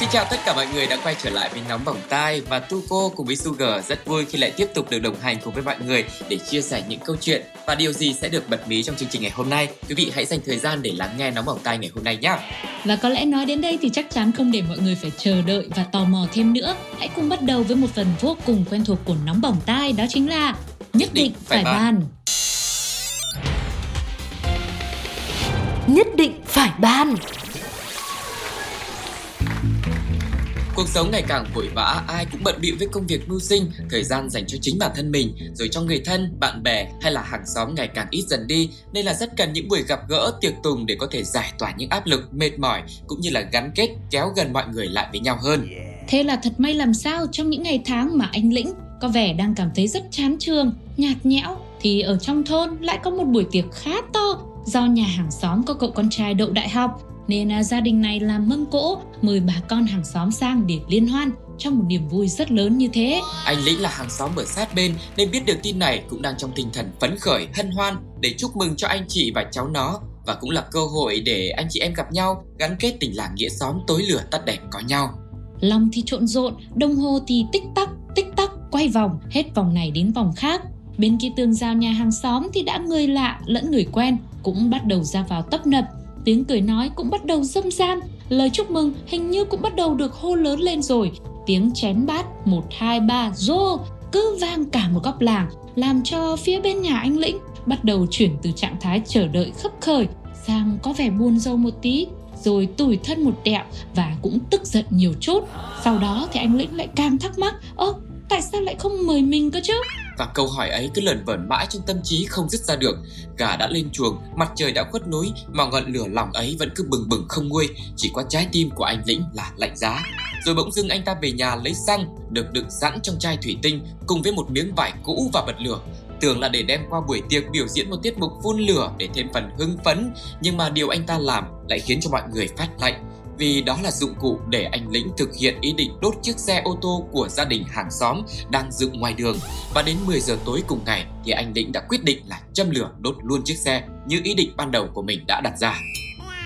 Xin chào tất cả mọi người đã quay trở lại với Nóng Bỏng Tai và Tuko cùng với Sugar rất vui khi lại tiếp tục được đồng hành cùng với mọi người để chia sẻ những câu chuyện và điều gì sẽ được bật mí trong chương trình ngày hôm nay. Quý vị hãy dành thời gian để lắng nghe Nóng Bỏng Tai ngày hôm nay nhé. Và có lẽ nói đến đây thì chắc chắn không để mọi người phải chờ đợi và tò mò thêm nữa. Hãy cùng bắt đầu với một phần vô cùng quen thuộc của Nóng Bỏng Tai đó chính là Nhất định phải bàn. Nhất định phải ban Cuộc sống ngày càng vội vã, ai cũng bận bịu với công việc mưu sinh, thời gian dành cho chính bản thân mình, rồi cho người thân, bạn bè hay là hàng xóm ngày càng ít dần đi, nên là rất cần những buổi gặp gỡ, tiệc tùng để có thể giải tỏa những áp lực, mệt mỏi cũng như là gắn kết, kéo gần mọi người lại với nhau hơn. Thế là thật may làm sao trong những ngày tháng mà anh Lĩnh có vẻ đang cảm thấy rất chán trường, nhạt nhẽo thì ở trong thôn lại có một buổi tiệc khá to do nhà hàng xóm có cậu con trai đậu đại học nên à, gia đình này làm mâm cỗ mời bà con hàng xóm sang để liên hoan trong một niềm vui rất lớn như thế. Anh Lĩnh là hàng xóm ở sát bên nên biết được tin này cũng đang trong tinh thần phấn khởi, hân hoan để chúc mừng cho anh chị và cháu nó và cũng là cơ hội để anh chị em gặp nhau, gắn kết tình làng nghĩa xóm tối lửa tắt đèn có nhau. Lòng thì trộn rộn, đồng hồ thì tích tắc, tích tắc, quay vòng, hết vòng này đến vòng khác. Bên kia tường rào nhà hàng xóm thì đã người lạ lẫn người quen cũng bắt đầu ra vào tấp nập. Tiếng cười nói cũng bắt đầu dâm gian, lời chúc mừng hình như cũng bắt đầu được hô lớn lên rồi. Tiếng chén bát 1, 2, 3, rô cứ vang cả một góc làng làm cho phía bên nhà anh Lĩnh bắt đầu chuyển từ trạng thái chờ đợi khấp khởi sang có vẻ buồn rầu một tí rồi tủi thân một đẹo và cũng tức giận nhiều chút. Sau đó thì anh Lĩnh lại càng thắc mắc, ơ tại sao lại không mời mình cơ chứ? Và câu hỏi ấy cứ lẩn vẩn mãi trong tâm trí không dứt ra được. Gà đã lên chuồng, mặt trời đã khuất núi Mà ngọn lửa lòng ấy vẫn cứ bừng bừng không nguôi. Chỉ có trái tim của anh Lĩnh là lạnh giá. Rồi bỗng dưng anh ta về nhà lấy xăng Được đựng sẵn trong chai thủy tinh Cùng với một miếng vải cũ và bật lửa. Tưởng là để đem qua buổi tiệc biểu diễn một tiết mục phun lửa để thêm phần hưng phấn Nhưng mà điều anh ta làm lại khiến cho mọi người phát lạnh vì đó là dụng cụ để anh Lĩnh thực hiện ý định đốt chiếc xe ô tô của gia đình hàng xóm đang dựng ngoài đường. Và đến 10 giờ tối cùng ngày thì anh Lĩnh đã quyết định là châm lửa đốt luôn chiếc xe như ý định ban đầu của mình đã đặt ra.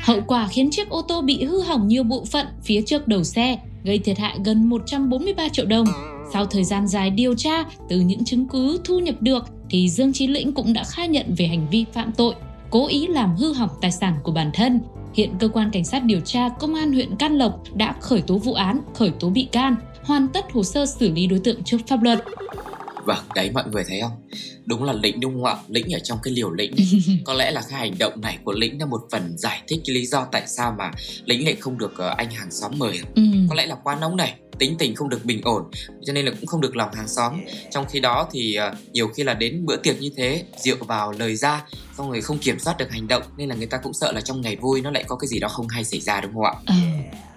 Hậu quả khiến chiếc ô tô bị hư hỏng nhiều bộ phận phía trước đầu xe, gây thiệt hại gần 143 triệu đồng. Sau thời gian dài điều tra, từ những chứng cứ thu nhập được thì Dương Chí Lĩnh cũng đã khai nhận về hành vi phạm tội, cố ý làm hư hỏng tài sản của bản thân. Hiện cơ quan cảnh sát điều tra công an huyện Can Lộc đã khởi tố vụ án, khởi tố bị can, hoàn tất hồ sơ xử lý đối tượng trước pháp luật. Vâng, đấy mọi người thấy không? Đúng là Lĩnh đúng không ạ? Lĩnh ở trong cái liều Lĩnh Có lẽ là cái hành động này của Lĩnh là một phần giải thích cái lý do tại sao mà Lĩnh lại không được uh, anh hàng xóm mời Ừ. Có lẽ là quá nóng này tính tình không được bình ổn cho nên là cũng không được lòng hàng xóm trong khi đó thì uh, nhiều khi là đến bữa tiệc như thế rượu vào lời ra xong rồi không kiểm soát được hành động nên là người ta cũng sợ là trong ngày vui nó lại có cái gì đó không hay xảy ra đúng không ạ Ờ,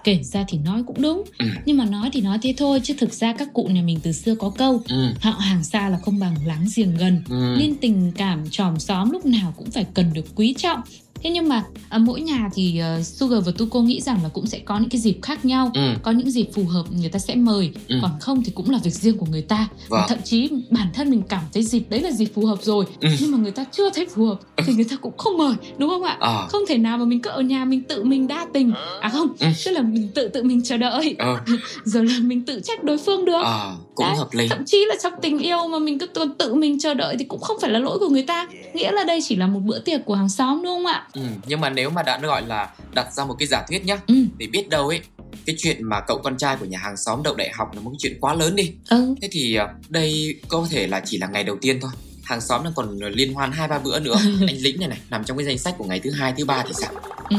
kể ra thì nói cũng đúng Ừ. Nhưng mà nói thì nói thế thôi Chứ thực ra các cụ nhà mình từ xưa có câu ừ, Họ hàng xa là không bằng láng giềng gần ừ. Nên tình cảm tròm xóm lúc nào cũng phải cần được quý trọng Thế nhưng mà à, mỗi nhà thì uh, Sugar và Tuko nghĩ rằng là cũng sẽ có những cái dịp khác nhau Ừ. Có những dịp phù hợp người ta sẽ mời Ừ. Còn không thì cũng là việc riêng của người ta Vâng. Thậm chí bản thân mình cảm thấy dịp đấy là dịp phù hợp rồi Ừ. Nhưng mà người ta chưa thấy phù hợp Thì người ta cũng không mời đúng không ạ? Ờ. Không thể nào mà mình cứ ở nhà mình tự mình đa tình À không, Ừ. tức là mình tự tự mình chờ đợi Ờ, Rồi là mình tự trách đối phương được ờ, cũng Đấy, hợp lý Thậm chí là trong tình yêu mà mình cứ tự mình chờ đợi thì cũng không phải là lỗi của người ta Nghĩa là đây chỉ là một bữa tiệc của hàng xóm đúng không ạ? Ừ. nhưng mà nếu mà đã gọi là đặt ra một cái giả thuyết nhá Ừ, thì biết đâu ấy cái chuyện mà cậu con trai của nhà hàng xóm đậu đại học là một cái chuyện quá lớn đi. Ừ, thế thì ờ, đây có thể là chỉ là ngày đầu tiên thôi. Hàng xóm đang còn liên hoan hai ba bữa nữa. Anh lĩnh này này nằm trong cái danh sách của ngày thứ hai thứ ba thì sao? Ừ,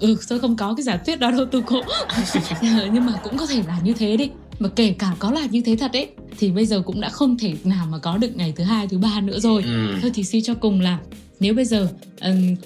ừ tôi không có cái giả thuyết đó đâu tôi cũng Nhưng mà cũng có thể là như thế đi. Mà kể cả có là như thế thật ấy Thì bây giờ cũng đã không thể nào mà có được ngày thứ hai thứ ba nữa rồi. Ừ. Thôi thì suy cho cùng là nếu bây giờ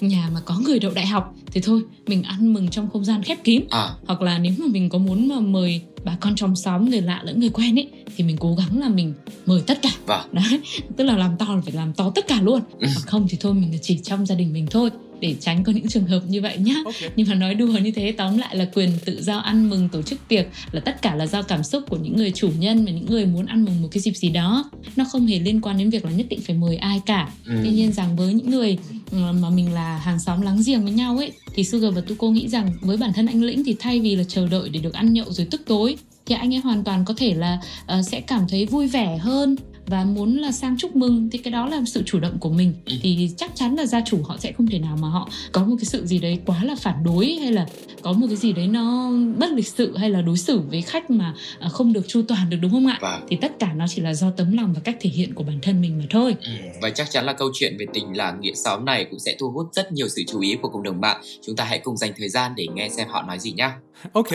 nhà mà có người đậu đại học thì thôi mình ăn mừng trong không gian khép kín. À. Hoặc là nếu mà mình có muốn mà mời bà con trong xóm người lạ lẫn người quen ấy thì mình cố gắng là mình mời tất cả. Vâng. đấy tức là làm to là phải làm to tất cả luôn. Ừ. hoặc không thì thôi mình chỉ trong gia đình mình thôi để tránh có những trường hợp như vậy nhá Ok. nhưng mà nói đùa như thế tóm lại là quyền tự do ăn mừng tổ chức tiệc là tất cả là do cảm xúc của những người chủ nhân và những người muốn ăn mừng một cái dịp gì đó nó không hề liên quan đến việc là nhất định phải mời ai cả Ừ. tuy nhiên rằng với những người ừ, mà mình là hàng xóm láng giềng với nhau ấy thì Sugar và Tuko nghĩ rằng với bản thân anh Lĩnh thì thay vì là chờ đợi để được ăn nhậu rồi tức tối thì anh ấy hoàn toàn có thể là ờ, sẽ cảm thấy vui vẻ hơn và muốn là sang chúc mừng thì cái đó là sự chủ động của mình Ừ. thì chắc chắn là gia chủ họ sẽ không thể nào mà họ có một cái sự gì đấy quá là phản đối hay là có một cái gì đấy nó bất lịch sự hay là đối xử với khách mà à, không được chu toàn được đúng không ạ Vâng. thì tất cả nó chỉ là do tấm lòng và cách thể hiện của bản thân mình mà thôi Ừ, Và chắc chắn là câu chuyện về tình làng nghĩa xóm này cũng sẽ thu hút rất nhiều sự chú ý của cộng đồng mạng. Chúng ta hãy cùng dành thời gian để nghe xem họ nói gì nhé. Ok.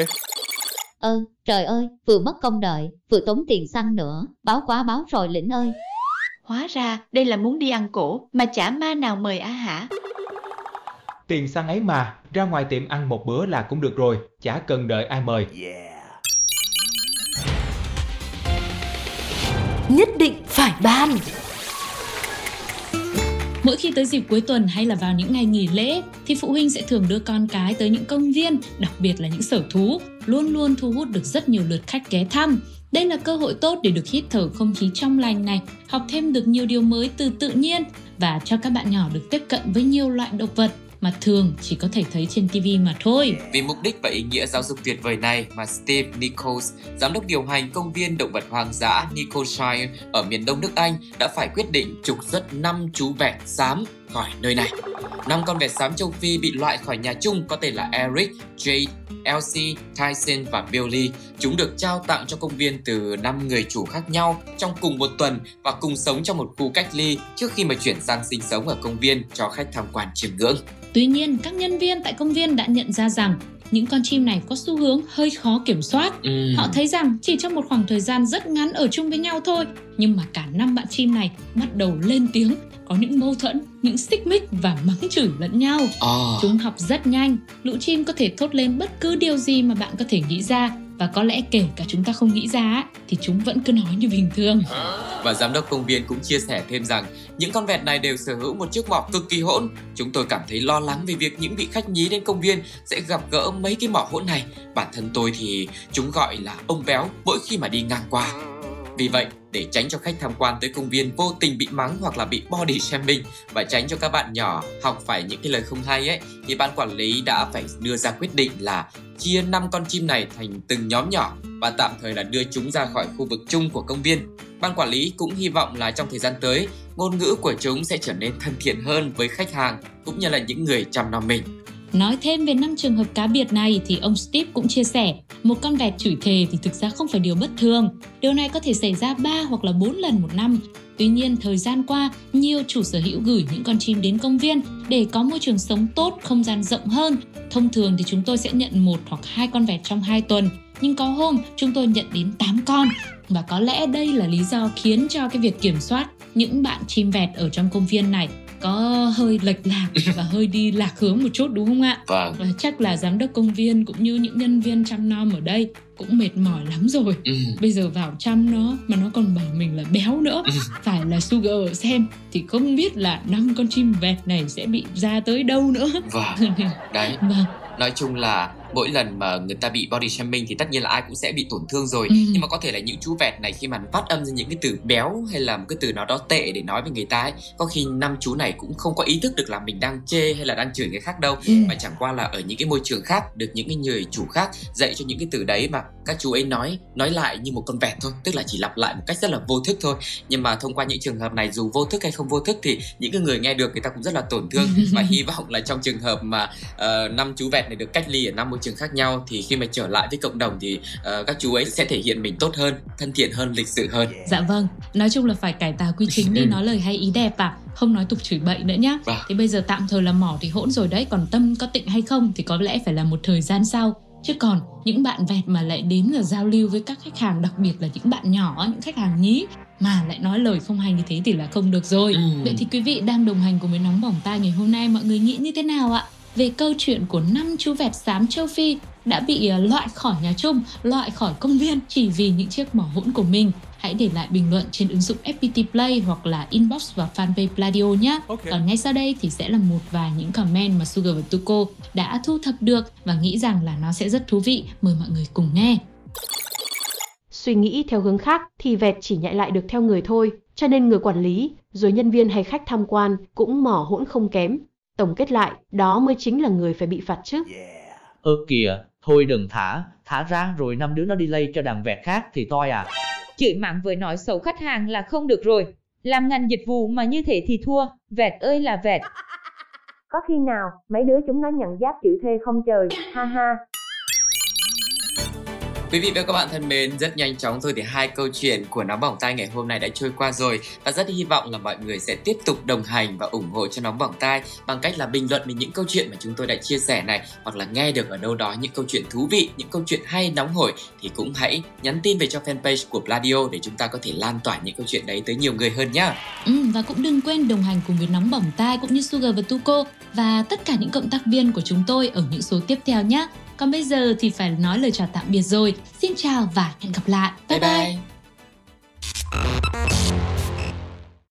Ơ, trời ơi, vừa mất công đợi, vừa tốn tiền xăng nữa, báo quá báo rồi lĩnh ơi. Hóa ra đây là muốn đi ăn cổ mà chả ma nào mời á hả? Tiền xăng ấy mà, ra ngoài tiệm ăn một bữa là cũng được rồi, chả cần đợi ai mời. Nhất định phải ban Mỗi khi tới dịp cuối tuần hay là vào những ngày nghỉ lễ thì phụ huynh sẽ thường đưa con cái tới những công viên, đặc biệt là những sở thú, luôn luôn thu hút được rất nhiều lượt khách ghé thăm. Đây là cơ hội tốt để được hít thở không khí trong lành này, học thêm được nhiều điều mới từ tự nhiên và cho các bạn nhỏ được tiếp cận với nhiều loại động vật mà thường chỉ có thể thấy trên TV mà thôi. Vì mục đích và ý nghĩa giáo dục tuyệt vời này mà Steve Nichols, giám đốc điều hành công viên động vật hoang dã Nicholshire ở miền đông nước Anh đã phải quyết định trục xuất 5 chú vẹt xám khỏi nơi này. Năm con vẹt xám châu Phi bị loại khỏi nhà chung có tên là Eric, Jade, Elsie, Tyson và Billy. Chúng được trao tặng cho công viên từ 5 người chủ khác nhau trong cùng một tuần và cùng sống trong một khu cách ly trước khi mà chuyển sang sinh sống ở công viên cho khách tham quan chiêm ngưỡng. Tuy nhiên, các nhân viên tại công viên đã nhận ra rằng những con chim này có xu hướng hơi khó kiểm soát Ừm. Họ thấy rằng chỉ trong một khoảng thời gian rất ngắn ở chung với nhau thôi, nhưng mà cả năm bạn chim này bắt đầu lên tiếng, có những mâu thuẫn, những xích mích và mắng chửi lẫn nhau. Ờ. Chúng học rất nhanh, lũ chim có thể thốt lên bất cứ điều gì mà bạn có thể nghĩ ra và có lẽ kể cả chúng ta không nghĩ ra thì chúng vẫn cứ nói như bình thường. Và giám đốc công viên cũng chia sẻ thêm rằng những con vẹt này đều sở hữu một chiếc mỏ cực kỳ hỗn. Chúng tôi cảm thấy lo lắng về việc những vị khách nhí đến công viên sẽ gặp gỡ mấy cái mỏ hỗn này. Bản thân tôi thì chúng gọi là ông béo mỗi khi mà đi ngang qua. Vì vậy, để tránh cho khách tham quan tới công viên vô tình bị mắng hoặc là bị body shaming và tránh cho các bạn nhỏ học phải những cái lời không hay ấy thì ban quản lý đã phải đưa ra quyết định là chia 5 con chim này thành từng nhóm nhỏ và tạm thời là đưa chúng ra khỏi khu vực chung của công viên. Ban quản lý cũng hy vọng là trong thời gian tới, ngôn ngữ của chúng sẽ trở nên thân thiện hơn với khách hàng cũng như là những người chăm nom mình. Nói thêm về năm trường hợp cá biệt này thì ông Steve cũng chia sẻ, một con vẹt chửi thề thì thực ra không phải điều bất thường. Điều này có thể xảy ra 3 hoặc là 4 lần một năm. Tuy nhiên, thời gian qua, nhiều chủ sở hữu gửi những con chim đến công viên để có môi trường sống tốt, không gian rộng hơn. Thông thường thì chúng tôi sẽ nhận một hoặc hai con vẹt trong 2 tuần, nhưng có hôm chúng tôi nhận đến 8 con. Và có lẽ đây là lý do khiến cho cái việc kiểm soát những bạn chim vẹt ở trong công viên này có hơi lệch lạc và hơi đi lạc hướng một chút đúng không ạ? Vâng. Và chắc là giám đốc công viên cũng như những nhân viên chăm nom ở đây cũng mệt mỏi lắm rồi. Ừ. Bây giờ vào chăm nó mà nó còn bảo mình là béo nữa. Phải là Sugar xem thì không biết là năm con chim vẹt này sẽ bị ra tới đâu nữa. Vâng. Đấy, vâng, nói chung là mỗi lần mà người ta bị body shaming thì tất nhiên là ai cũng sẽ bị tổn thương rồi Ừ. nhưng mà có thể là những chú vẹt này khi mà phát âm ra những cái từ béo hay là một cái từ nào đó tệ để nói với người ta ấy có khi năm chú này cũng không có ý thức được là mình đang chê hay là đang chửi người khác đâu Ừ. mà chẳng qua là ở những cái môi trường khác được những cái người chủ khác dạy cho những cái từ đấy mà các chú ấy nói nói lại như một con vẹt thôi tức là chỉ lặp lại một cách rất là vô thức thôi nhưng mà thông qua những trường hợp này dù vô thức hay không vô thức thì những cái người nghe được người ta cũng rất là tổn thương và hy vọng là trong trường hợp mà ờ, năm chú vẹt này được cách ly ở năm môi trường khác nhau thì khi mà trở lại với cộng đồng thì ờ, các chú ấy sẽ thể hiện mình tốt hơn thân thiện hơn lịch sự hơn dạ vâng. Nói chung là phải cải tà quy chính đi Ừ. nói lời hay ý đẹp à. Không nói tục chửi bậy nữa nhá. Vâng. Thì bây giờ tạm thời là mỏ thì hỗn rồi đấy. Còn tâm có tịnh hay không thì có lẽ phải là một thời gian sau. Chứ còn những bạn vẹt mà lại đến là giao lưu với các khách hàng đặc biệt là những bạn nhỏ, những khách hàng nhí mà lại nói lời không hay như thế thì là không được rồi. Ừ. Vậy thì quý vị đang đồng hành cùng với nóng bỏng tai ngày hôm nay mọi người nghĩ như thế nào ạ? Về câu chuyện của năm chú vẹt xám châu Phi đã bị ờ, loại khỏi nhà chung, loại khỏi công viên chỉ vì những chiếc mỏ hỗn của mình. Hãy để lại bình luận trên ứng dụng FPT Play hoặc là inbox vào fanpage Pladio nhé. Còn ngay sau đây thì sẽ là một vài những comment mà Sugar và Tuko đã thu thập được và nghĩ rằng là nó sẽ rất thú vị. Mời mọi người cùng nghe. Suy nghĩ theo hướng khác thì vẹt chỉ nhại lại được theo người thôi, cho nên người quản lý, rồi nhân viên hay khách tham quan cũng mỏ hỗn không kém. Tổng kết lại, đó mới chính là người phải bị phạt chứ. Ơ kìa, thôi đừng thả, thả ra rồi năm đứa nó đi lây cho đàn vẹt khác thì toi à. Chửi mắng với nói xấu khách hàng là không được rồi. Làm ngành dịch vụ mà như thế thì thua, vẹt ơi là vẹt. Có khi nào mấy đứa chúng nó nhận giáp chữ thuê không trời, ha ha. Quý vị và các bạn thân mến, rất nhanh chóng thôi thì hai câu chuyện của Nóng Bỏng Tai ngày hôm nay đã trôi qua rồi và rất hy vọng là mọi người sẽ tiếp tục đồng hành và ủng hộ cho Nóng Bỏng Tai bằng cách là bình luận về những câu chuyện mà chúng tôi đã chia sẻ này hoặc là nghe được ở đâu đó những câu chuyện thú vị, những câu chuyện hay nóng hổi thì cũng hãy nhắn tin về cho fanpage của Pladio để chúng ta có thể lan tỏa những câu chuyện đấy tới nhiều người hơn nhá. Ừ, và cũng đừng quên đồng hành cùng với Nóng Bỏng Tai cũng như Sugar và Tuko và tất cả những cộng tác viên của chúng tôi ở những số tiếp theo nhé. Còn bây giờ thì phải nói lời chào tạm biệt rồi. Xin chào và hẹn gặp lại. Bye bye. bye. bye.